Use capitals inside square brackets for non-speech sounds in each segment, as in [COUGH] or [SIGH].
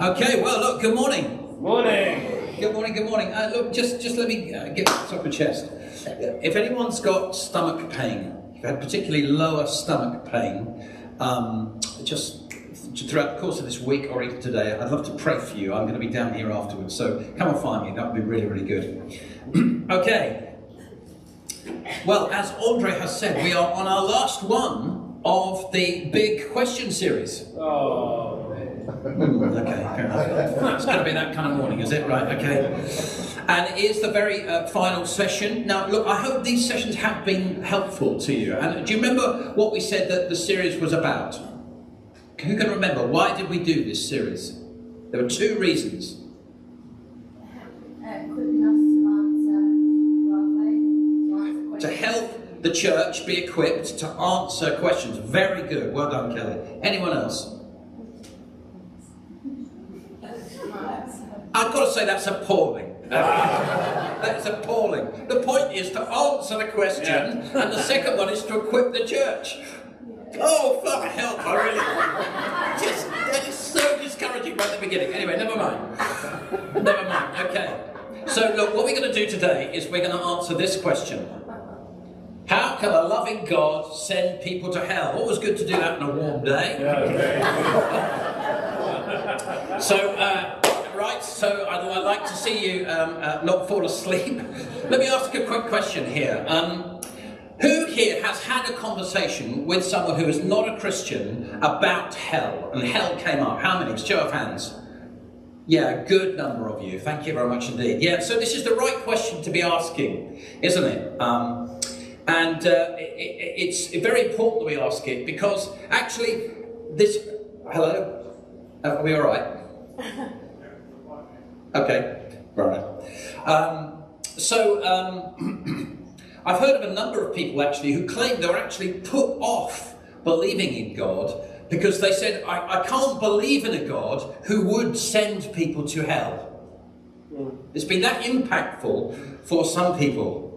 Okay, well, look, good morning. Morning. Good morning, good morning. Uh, look, just, just let me uh, get this off my chest. If anyone's got stomach pain, if you've had particularly lower stomach pain, um, just throughout the course of this week or even today, I'd love to pray for you. I'm going to be down here afterwards, so come and find me. That would be really, really good. [CLEARS THROAT] okay. Well, as Andre has said, we are on our last one of the big question series. Oh, Okay, fair enough. It's going to be that kind of morning, is it? Right, okay. And it is the very uh, final session. Now, look, I hope these sessions have been helpful to you. And do you remember what we said that the series was about? Who can remember? Why did we do this series? There were two reasons. to answer our faith, to answer To questions. help the church be equipped to answer questions. Very good. Well done, Kelly. Anyone else? I've got to say that's appalling. [LAUGHS] that's appalling. The point is to answer the question, and the second one is to equip the church. Oh, fuck help, I really. Just, that is so discouraging right at the beginning. Anyway, never mind. Never mind, okay. So, look, what we're going to do today is we're going to answer this question How can a loving God send people to hell? Always good to do that on a warm day. [LAUGHS] So, uh, right, so I'd, I'd like to see you um, uh, not fall asleep. [LAUGHS] Let me ask a quick question here. Um, who here has had a conversation with someone who is not a Christian about hell? And hell came up. How many? Show of hands. Yeah, good number of you. Thank you very much indeed. Yeah, so this is the right question to be asking, isn't it? Um, and uh, it, it, it's very important that we ask it because actually, this. Hello? Are we all right? [LAUGHS] Okay, right. Um, so, um, [CLEARS THROAT] I've heard of a number of people actually who claim they were actually put off believing in God because they said, I, I can't believe in a God who would send people to hell. It's been that impactful for some people.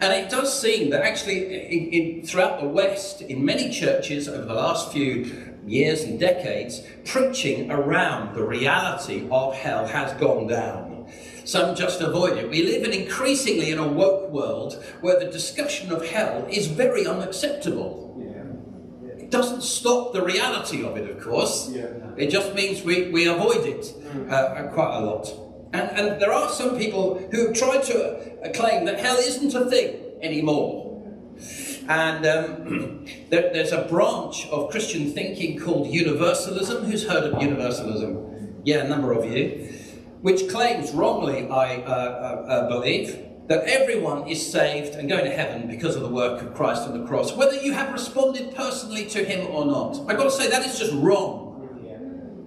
And it does seem that actually, in, in, throughout the West, in many churches over the last few years and decades, preaching around the reality of hell has gone down. Some just avoid it. We live in increasingly in a woke world where the discussion of hell is very unacceptable. It doesn't stop the reality of it, of course. It just means we, we avoid it uh, quite a lot. And, and there are some people who have tried to uh, claim that hell isn't a thing anymore. And um, [CLEARS THROAT] there, there's a branch of Christian thinking called universalism. Who's heard of universalism? Yeah, a number of you. Which claims, wrongly, I uh, uh, uh, believe, that everyone is saved and going to heaven because of the work of Christ on the cross, whether you have responded personally to him or not. I've got to say, that is just wrong.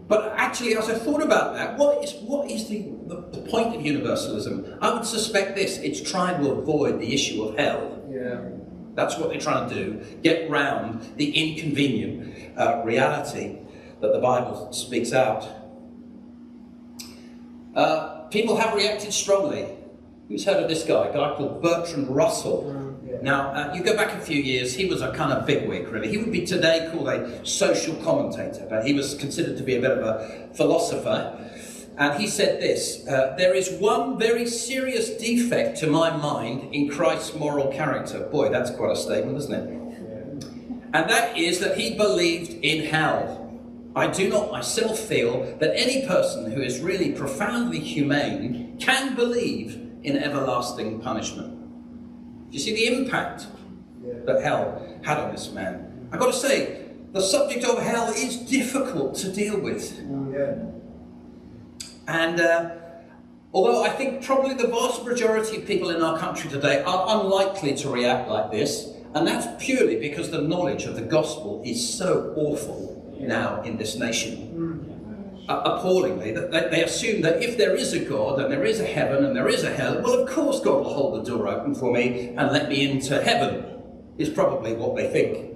But actually, as I thought about that, what is, what is the, the, the point of universalism? I would suspect this it's trying to avoid the issue of hell. Yeah. That's what they're trying to do get round the inconvenient uh, reality that the Bible speaks out. Uh, people have reacted strongly. Who's heard of this guy? A guy called Bertrand Russell. Now, uh, you go back a few years, he was a kind of bigwig, really. He would be today called a social commentator, but he was considered to be a bit of a philosopher. And he said this uh, There is one very serious defect to my mind in Christ's moral character. Boy, that's quite a statement, isn't it? And that is that he believed in hell. I do not myself feel that any person who is really profoundly humane can believe in everlasting punishment. You see the impact that hell had on this man? I've got to say, the subject of hell is difficult to deal with. And uh, although I think probably the vast majority of people in our country today are unlikely to react like this, and that's purely because the knowledge of the gospel is so awful now in this nation. Uh, appallingly, that they, they assume that if there is a God and there is a heaven and there is a hell, well, of course God will hold the door open for me and let me into heaven, is probably what they think.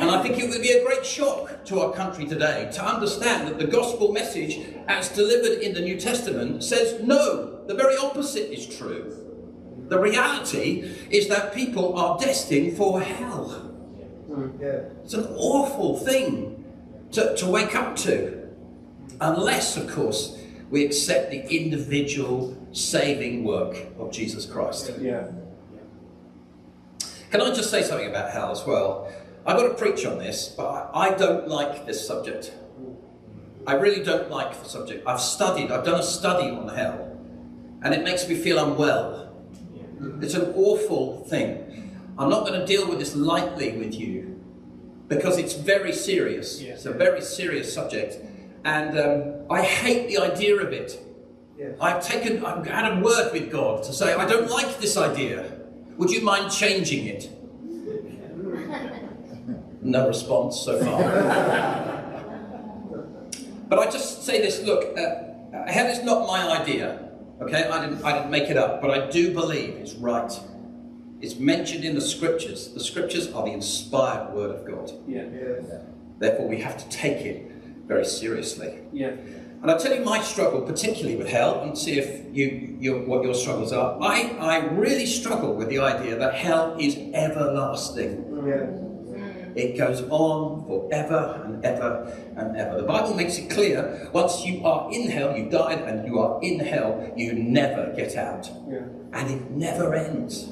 And I think it would be a great shock to our country today to understand that the gospel message, as delivered in the New Testament, says no, the very opposite is true. The reality is that people are destined for hell. It's an awful thing to, to wake up to. Unless, of course, we accept the individual saving work of Jesus Christ. Yeah. Can I just say something about hell as well? I've got to preach on this, but I don't like this subject. I really don't like the subject. I've studied, I've done a study on hell, and it makes me feel unwell. It's an awful thing. I'm not going to deal with this lightly with you because it's very serious. Yeah. It's a very serious subject, and um, I hate the idea of it. Yes. I've taken, I've had a word with God to say, I don't like this idea. Would you mind changing it? No response so far. but I just say this look, uh, hell is not my idea. Okay, I didn't, I didn't make it up, but I do believe it's right. It's mentioned in the scriptures. The scriptures are the inspired word of God. Yeah. Yes. Therefore, we have to take it very seriously. Yeah. And I'll tell you my struggle, particularly with hell, and see if you, you what your struggles are. I, I really struggle with the idea that hell is everlasting. Yes. It goes on forever and ever and ever. The Bible makes it clear once you are in hell, you died, and you are in hell, you never get out. Yeah. And it never ends.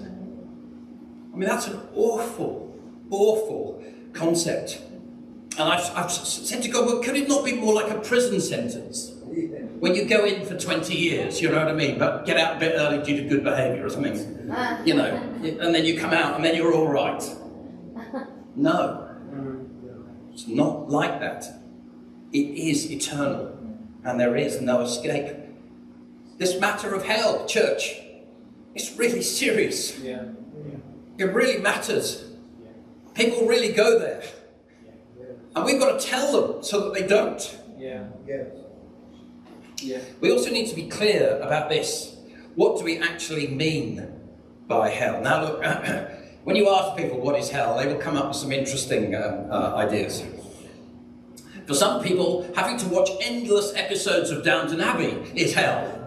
I mean, that's an awful, awful concept. And I've, I've said to God, well, could it not be more like a prison sentence? When you go in for 20 years, you know what I mean, but get out a bit early due to good behaviour or something, you know, and then you come out and then you're all right. No, mm-hmm. it's not like that. It is eternal, and there is no escape. This matter of hell, church, it's really serious. Yeah. It really matters. People really go there. And we've got to tell them so that they don't. Yeah. Yes. Yeah. We also need to be clear about this. What do we actually mean by hell? Now, look, [CLEARS THROAT] when you ask people what is hell, they will come up with some interesting um, uh, ideas. For some people, having to watch endless episodes of Downton Abbey is hell. [LAUGHS]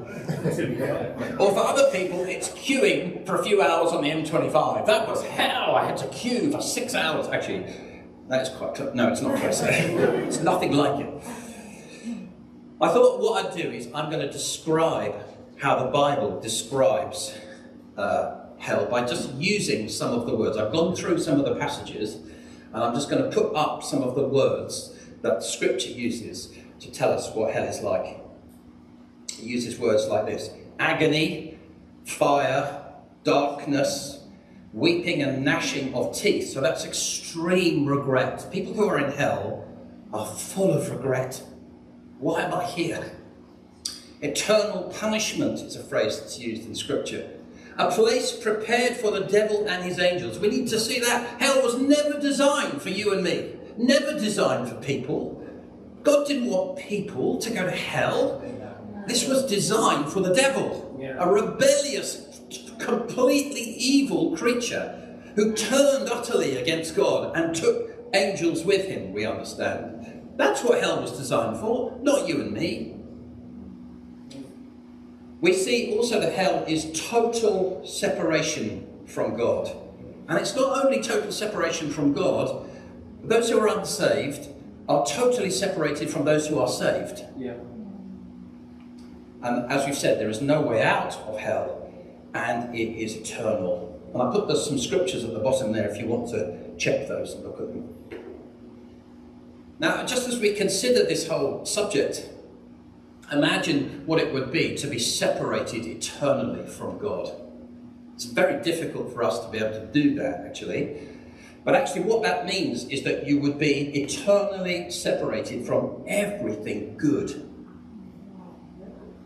Or for other people, it's queuing for a few hours on the M25. That was hell. I had to queue for six hours. Actually, that is quite close. No, it's not close. [LAUGHS] it's nothing like it. I thought what I'd do is I'm going to describe how the Bible describes uh, hell by just using some of the words. I've gone through some of the passages and I'm just going to put up some of the words that Scripture uses to tell us what hell is like. It uses words like this agony, fire, darkness, weeping and gnashing of teeth. So that's extreme regret. People who are in hell are full of regret. Why am I here? Eternal punishment is a phrase that's used in Scripture. A place prepared for the devil and his angels. We need to see that. Hell was never designed for you and me, never designed for people. God didn't want people to go to hell. This was designed for the devil, a rebellious, completely evil creature who turned utterly against God and took angels with him, we understand. That's what hell was designed for, not you and me. We see also that hell is total separation from God. And it's not only total separation from God, those who are unsaved are totally separated from those who are saved. Yeah. And as we've said, there is no way out of hell, and it is eternal. And I put there's some scriptures at the bottom there if you want to check those and look at them. Now, just as we consider this whole subject, imagine what it would be to be separated eternally from God. It's very difficult for us to be able to do that, actually. But actually, what that means is that you would be eternally separated from everything good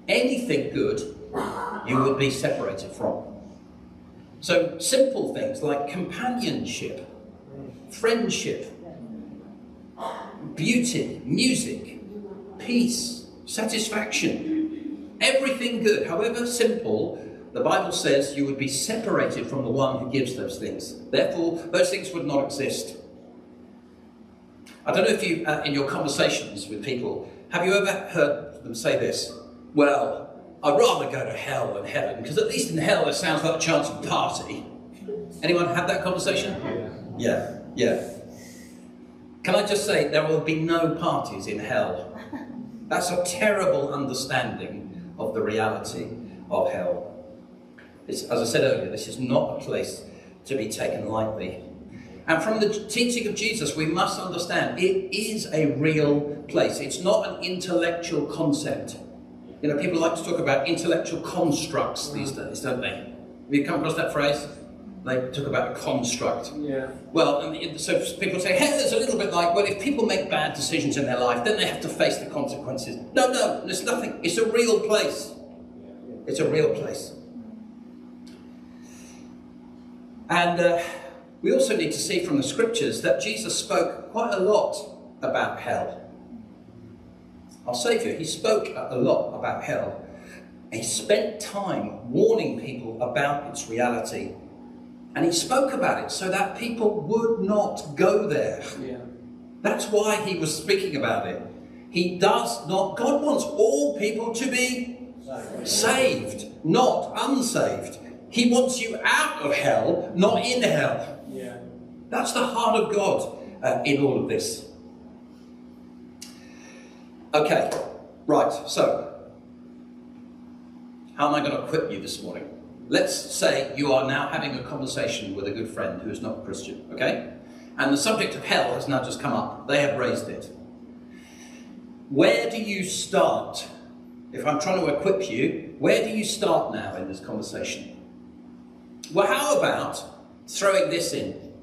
anything good you would be separated from. So, simple things like companionship, friendship, beauty, music, peace, satisfaction, everything good, however simple, the Bible says you would be separated from the one who gives those things. Therefore, those things would not exist. I don't know if you, uh, in your conversations with people, have you ever heard them say this? Well, I'd rather go to hell than heaven, because at least in hell there sounds like a chance of party. Anyone have that conversation? Yeah, yeah. Can I just say, there will be no parties in hell. That's a terrible understanding of the reality of hell. It's, as I said earlier, this is not a place to be taken lightly. And from the teaching of Jesus, we must understand it is a real place. It's not an intellectual concept. You know, people like to talk about intellectual constructs these days, don't they? Have you come across that phrase? They talk about a construct. Yeah. Well, and so people say, hell is a little bit like, well, if people make bad decisions in their life, then they have to face the consequences. No, no, there's nothing. It's a real place. It's a real place. And uh, we also need to see from the scriptures that Jesus spoke quite a lot about hell. Our Saviour, he spoke a lot about hell. He spent time warning people about its reality. And he spoke about it so that people would not go there. Yeah. That's why he was speaking about it. He does not, God wants all people to be saved, not unsaved. He wants you out of hell, not in hell. Yeah. That's the heart of God uh, in all of this. Okay, right, so how am I going to equip you this morning? Let's say you are now having a conversation with a good friend who is not a Christian, okay? And the subject of hell has now just come up. They have raised it. Where do you start? If I'm trying to equip you, where do you start now in this conversation? Well, how about throwing this in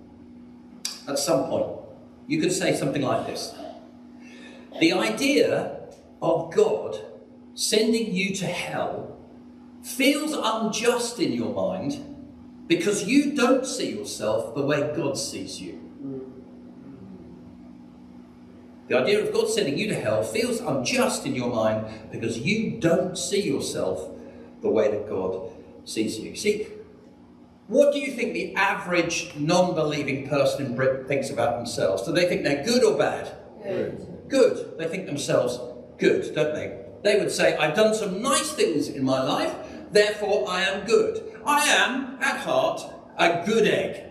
at some point? You could say something like this The idea of God sending you to hell feels unjust in your mind because you don't see yourself the way God sees you. The idea of God sending you to hell feels unjust in your mind because you don't see yourself the way that God sees you. See, what do you think the average non believing person in Britain thinks about themselves? Do they think they're good or bad? Good. Good. They think themselves good, don't they? They would say, I've done some nice things in my life, therefore I am good. I am, at heart, a good egg.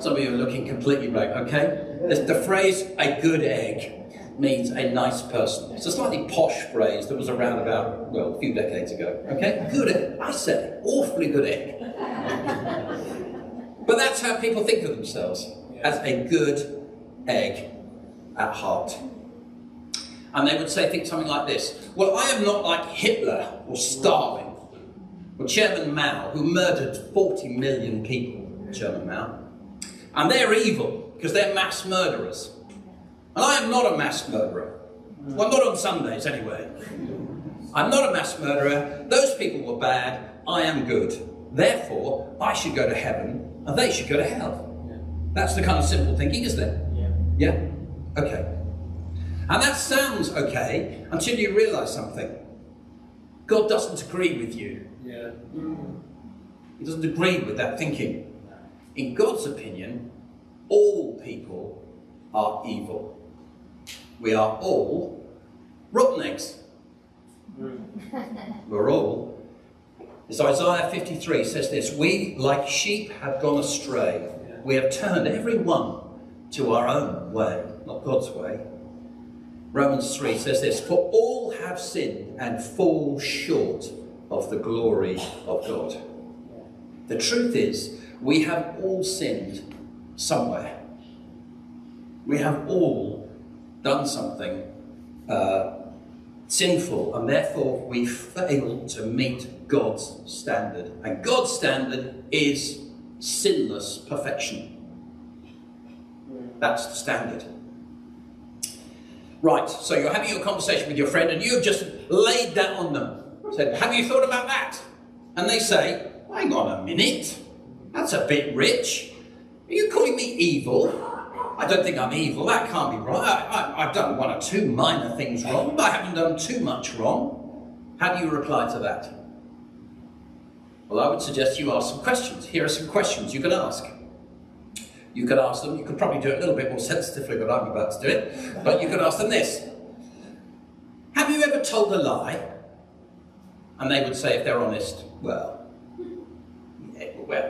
Some of you are looking completely right, okay? The, the phrase a good egg means a nice person. It's a slightly posh phrase that was around about, well, a few decades ago, okay? Good egg. I said. Awfully good egg. [LAUGHS] but that's how people think of themselves, as a good egg at heart. And they would say things something like this Well, I am not like Hitler or Stalin or Chairman Mao, who murdered 40 million people, Chairman Mao. And they're evil because they're mass murderers. And I am not a mass murderer. Well, not on Sundays anyway. I'm not a mass murderer. Those people were bad. I am good. Therefore, I should go to heaven and they should go to hell. That's the kind of simple thinking, isn't it? Yeah. Yeah? Okay. And that sounds okay until you realize something. God doesn't agree with you. Yeah. He doesn't agree with that thinking. In God's opinion, all people are evil. We are all rotten eggs. Mm. [LAUGHS] We're all. As Isaiah 53 says this We, like sheep, have gone astray. We have turned every one to our own way, not God's way. Romans 3 says this For all have sinned and fall short of the glory of God. The truth is, we have all sinned somewhere. We have all done something uh, sinful, and therefore we fail to meet God's standard. And God's standard is sinless perfection. That's the standard. Right, so you're having a conversation with your friend and you've just laid that on them. Said, Have you thought about that? And they say, Hang on a minute, that's a bit rich. Are you calling me evil? I don't think I'm evil, that can't be right. I, have done one or two minor things wrong, but I haven't done too much wrong. How do you reply to that? Well, I would suggest you ask some questions. Here are some questions you can ask. You could ask them, you could probably do it a little bit more sensitively than I'm about to do it, but you could ask them this Have you ever told a lie? And they would say, if they're honest, well, yeah, well,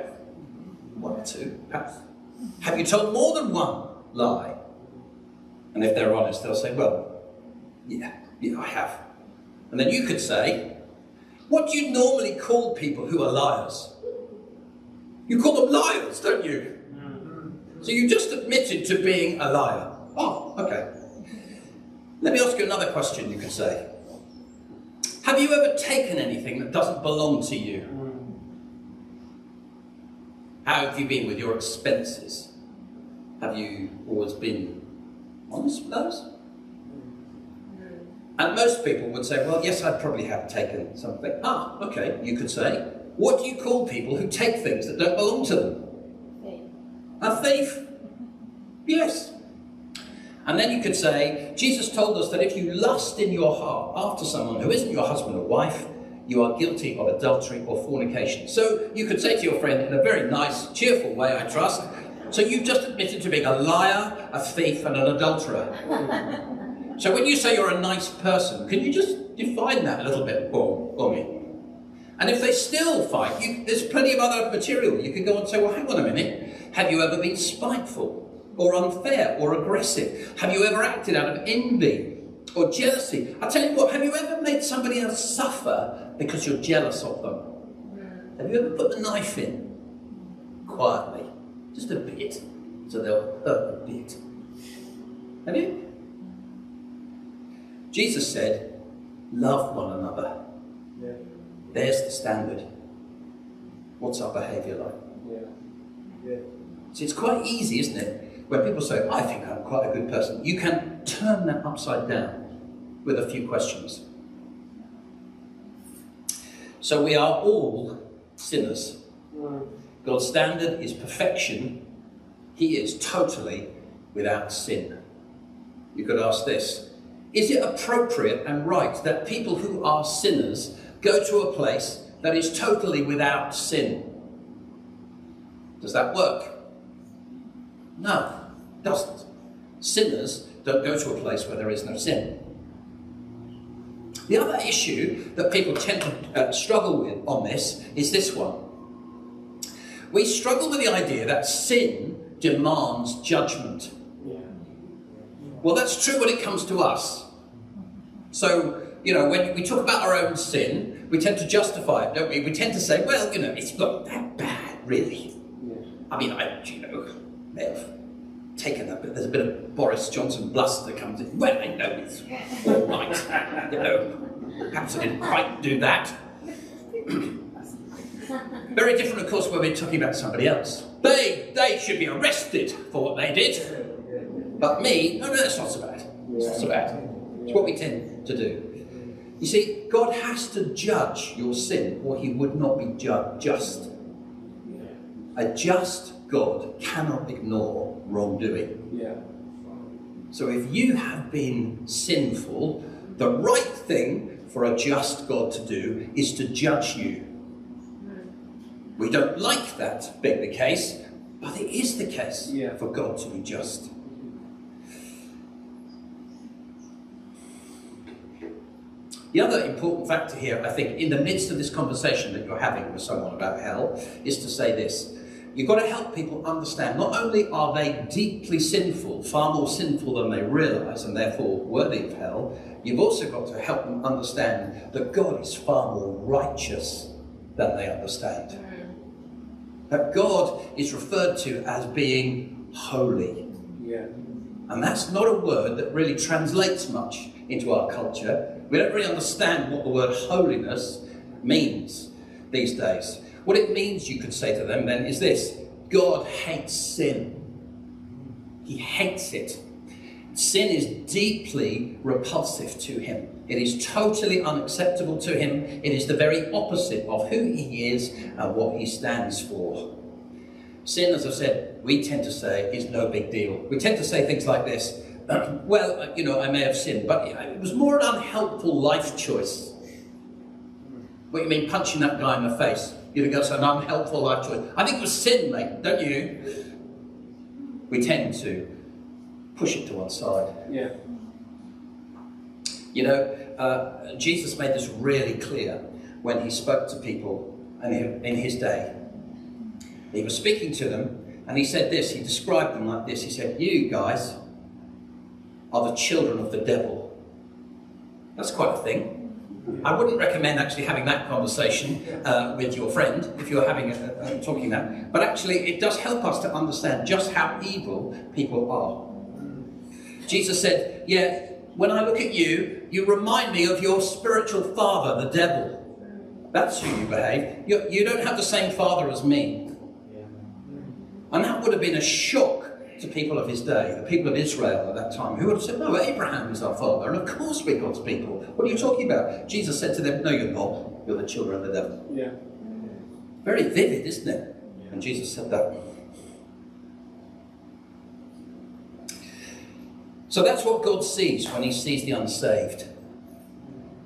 one or two, perhaps. Have you told more than one lie? And if they're honest, they'll say, well, Yeah, yeah, I have. And then you could say, What do you normally call people who are liars? You call them liars, don't you? So you just admitted to being a liar. Oh, okay. Let me ask you another question you could say. Have you ever taken anything that doesn't belong to you? How have you been with your expenses? Have you always been honest with those? And most people would say, well, yes, I probably have taken something. Ah, okay, you could say. What do you call people who take things that don't belong to them? Thief. Yes. And then you could say, Jesus told us that if you lust in your heart after someone who isn't your husband or wife, you are guilty of adultery or fornication. So you could say to your friend in a very nice, cheerful way, I trust, so you've just admitted to being a liar, a thief, and an adulterer. [LAUGHS] so when you say you're a nice person, can you just define that a little bit for, for me? And if they still fight, you, there's plenty of other material. You can go and say, well, hang on a minute. Have you ever been spiteful or unfair or aggressive? Have you ever acted out of envy or jealousy? I tell you what, have you ever made somebody else suffer because you're jealous of them? Have you ever put the knife in quietly, just a bit, so they'll hurt a bit? Have you? Jesus said, Love one another. Yeah. There's the standard. What's our behaviour like? Yeah. Yeah. See, it's quite easy, isn't it? When people say, I think I'm quite a good person, you can turn that upside down with a few questions. So we are all sinners. God's standard is perfection. He is totally without sin. You could ask this Is it appropriate and right that people who are sinners go to a place that is totally without sin? Does that work? No, it doesn't. Sinners don't go to a place where there is no sin. The other issue that people tend to uh, struggle with on this is this one. We struggle with the idea that sin demands judgment. Well, that's true when it comes to us. So, you know, when we talk about our own sin, we tend to justify it, don't we? We tend to say, well, you know, it's not that bad, really. Yeah. I mean, I, you know, may have taken bit, there's a bit of Boris Johnson bluster that comes in. Well, I know it's all right. You know, perhaps I didn't quite do that. [CLEARS THROAT] Very different, of course, when we're talking about somebody else. They, they should be arrested for what they did. But me, no, no, that's not so bad. It's not so bad. It's what we tend to do. You see, God has to judge your sin, or he would not be ju- just. A just God cannot ignore wrongdoing. Yeah. So if you have been sinful, the right thing for a just God to do is to judge you. We don't like that being the case, but it is the case Yeah. for God to be just. The other important factor here, I think, in the midst of this conversation that you're having with someone about hell, is to say this. You've got to help people understand not only are they deeply sinful, far more sinful than they realize, and therefore worthy of hell, you've also got to help them understand that God is far more righteous than they understand. Mm. That God is referred to as being holy. Yeah. And that's not a word that really translates much into our culture. We don't really understand what the word holiness means these days. What it means, you could say to them then, is this God hates sin. He hates it. Sin is deeply repulsive to him. It is totally unacceptable to him. It is the very opposite of who he is and what he stands for. Sin, as I said, we tend to say is no big deal. We tend to say things like this [CLEARS THROAT] Well, you know, I may have sinned, but it was more an unhelpful life choice. What you mean, punching that guy in the face? You think that's an unhelpful life choice? I think it was sin, mate, don't you? We tend to push it to one side. Yeah. You know, uh, Jesus made this really clear when he spoke to people in in his day. He was speaking to them, and he said this. He described them like this. He said, "You guys are the children of the devil. That's quite a thing. I wouldn't recommend actually having that conversation uh, with your friend if you're having a, a, talking that. But actually, it does help us to understand just how evil people are. Jesus said, "Yeah, when I look at you, you remind me of your spiritual father, the devil. That's who you behave. You, you don't have the same father as me." And that would have been a shock to people of his day, the people of Israel at that time, who would have said, No, Abraham is our father, and of course we're God's people. What are you talking about? Jesus said to them, No, you're not. You're the children of the devil. Yeah. Very vivid, isn't it? And Jesus said that. So that's what God sees when he sees the unsaved.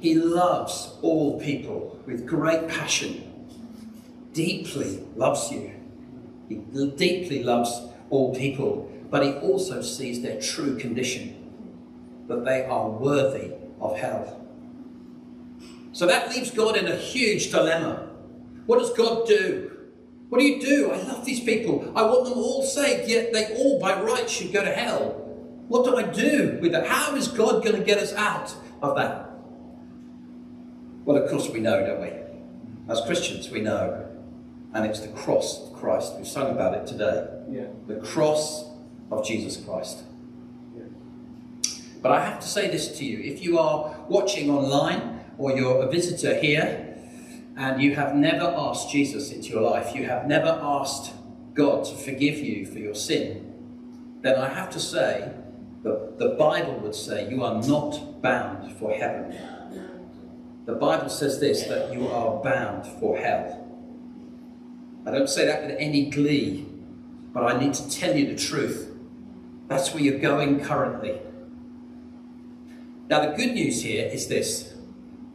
He loves all people with great passion, deeply loves you. He deeply loves all people, but he also sees their true condition, that they are worthy of hell. So that leaves God in a huge dilemma. What does God do? What do you do? I love these people. I want them all saved, yet they all by right should go to hell. What do I do with that? How is God going to get us out of that? Well, of course we know, don't we? As Christians, we know. And it's the cross of Christ. We've sung about it today. Yeah. The cross of Jesus Christ. Yeah. But I have to say this to you if you are watching online or you're a visitor here and you have never asked Jesus into your life, you have never asked God to forgive you for your sin, then I have to say that the Bible would say you are not bound for heaven. The Bible says this that you are bound for hell. I don't say that with any glee, but I need to tell you the truth. That's where you're going currently. Now, the good news here is this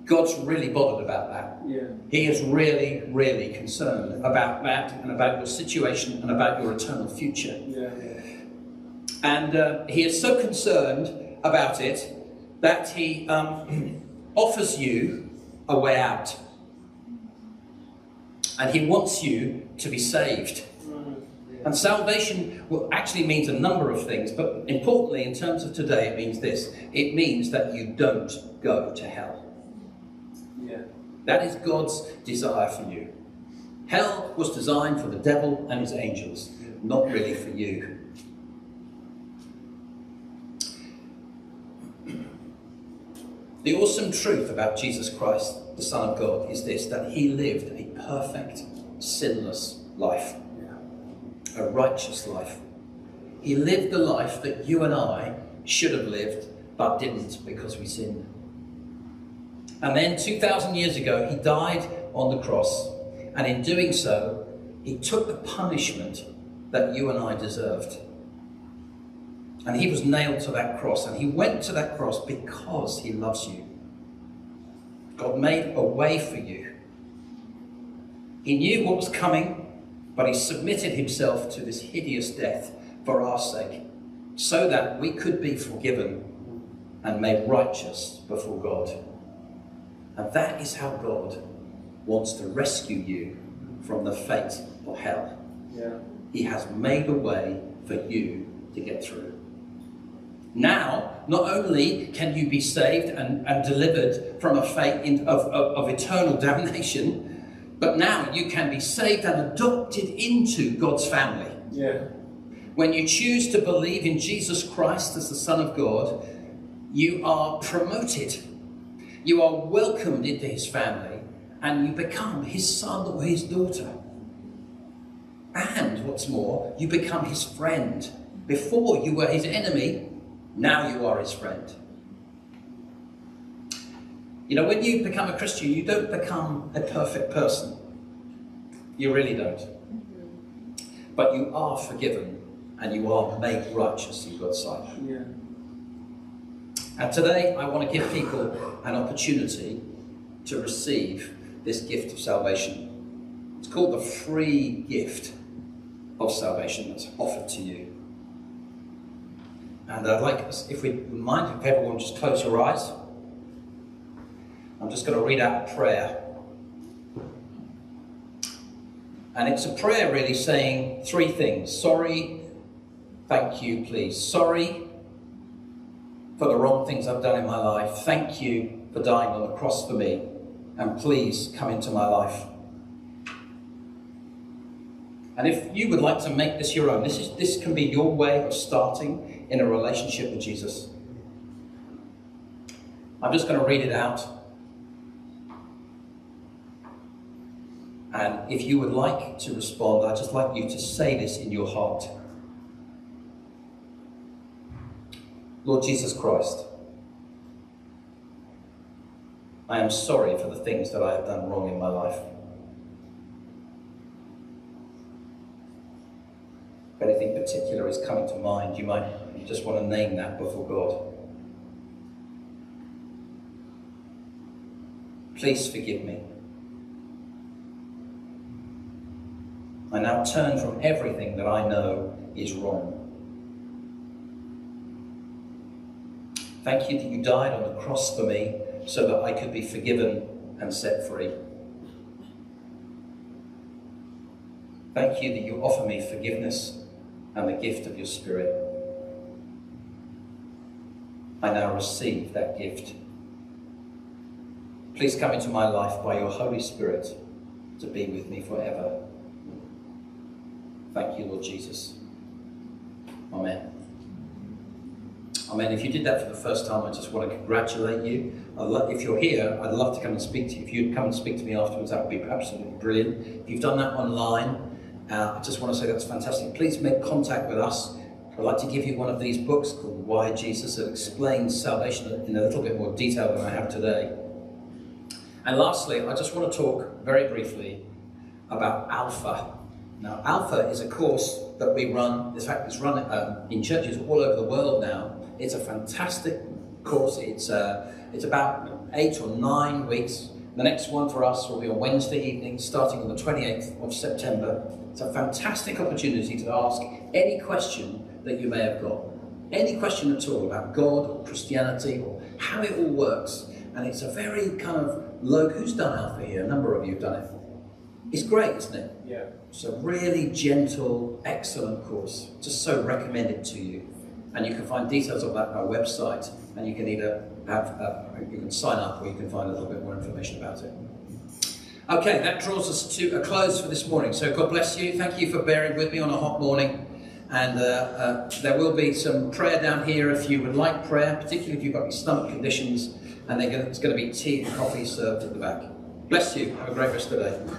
God's really bothered about that. Yeah. He is really, really concerned about that and about your situation and about your eternal future. Yeah. And uh, he is so concerned about it that he um, [CLEARS THROAT] offers you a way out. And he wants you to be saved. And salvation actually means a number of things, but importantly, in terms of today, it means this it means that you don't go to hell. Yeah. That is God's desire for you. Hell was designed for the devil and his angels, not really for you. The awesome truth about Jesus Christ, the Son of God, is this that he lived a perfect, sinless life, a righteous life. He lived the life that you and I should have lived, but didn't because we sinned. And then 2,000 years ago, he died on the cross, and in doing so, he took the punishment that you and I deserved. And he was nailed to that cross, and he went to that cross because he loves you. God made a way for you. He knew what was coming, but he submitted himself to this hideous death for our sake, so that we could be forgiven and made righteous before God. And that is how God wants to rescue you from the fate of hell. Yeah. He has made a way for you to get through. Now, not only can you be saved and, and delivered from a fate in, of, of, of eternal [LAUGHS] damnation, but now you can be saved and adopted into God's family. Yeah. When you choose to believe in Jesus Christ as the Son of God, you are promoted. You are welcomed into his family and you become his son or his daughter. And what's more, you become his friend. Before you were his enemy, now you are his friend. You know, when you become a Christian, you don't become a perfect person. You really don't. Mm-hmm. But you are forgiven and you are made righteous in God's sight. Yeah. And today, I want to give people an opportunity to receive this gift of salvation. It's called the free gift of salvation that's offered to you. And I'd like if we mind, if everyone just close your eyes. I'm just going to read out a prayer. And it's a prayer really saying three things sorry, thank you, please. Sorry for the wrong things I've done in my life. Thank you for dying on the cross for me, and please come into my life. And if you would like to make this your own, this, is, this can be your way of starting in a relationship with Jesus. I'm just going to read it out. And if you would like to respond, I'd just like you to say this in your heart. Lord Jesus Christ, I am sorry for the things that I have done wrong in my life. If anything particular is coming to mind, you might just want to name that before God. Please forgive me. I now turn from everything that I know is wrong. Thank you that you died on the cross for me so that I could be forgiven and set free. Thank you that you offer me forgiveness and the gift of your Spirit. I now receive that gift. Please come into my life by your Holy Spirit to be with me forever. Thank you, Lord Jesus. Amen. Amen. If you did that for the first time, I just want to congratulate you. if you're here, I'd love to come and speak to you. If you'd come and speak to me afterwards, that would be absolutely brilliant. If you've done that online, uh, I just want to say that's fantastic. Please make contact with us. I'd like to give you one of these books called Why Jesus that explains salvation in a little bit more detail than I have today. And lastly, I just want to talk very briefly about Alpha. Now, Alpha is a course that we run, in fact, it's run um, in churches all over the world now. It's a fantastic course. It's, uh, it's about eight or nine weeks. The next one for us will be on Wednesday evening, starting on the 28th of September. It's a fantastic opportunity to ask any question that you may have got. Any question at all about God or Christianity or how it all works. And it's a very kind of low. Who's done Alpha here? A number of you have done it. It's great, isn't it? Yeah. It's a really gentle, excellent course. Just so recommended to you. And you can find details of that on our website. And you can either have, uh, you can sign up or you can find a little bit more information about it. Okay, that draws us to a close for this morning. So God bless you. Thank you for bearing with me on a hot morning. And uh, uh, there will be some prayer down here if you would like prayer, particularly if you've got any stomach conditions. And there's going to be tea and coffee served at the back. Bless you. Have a great rest of the day.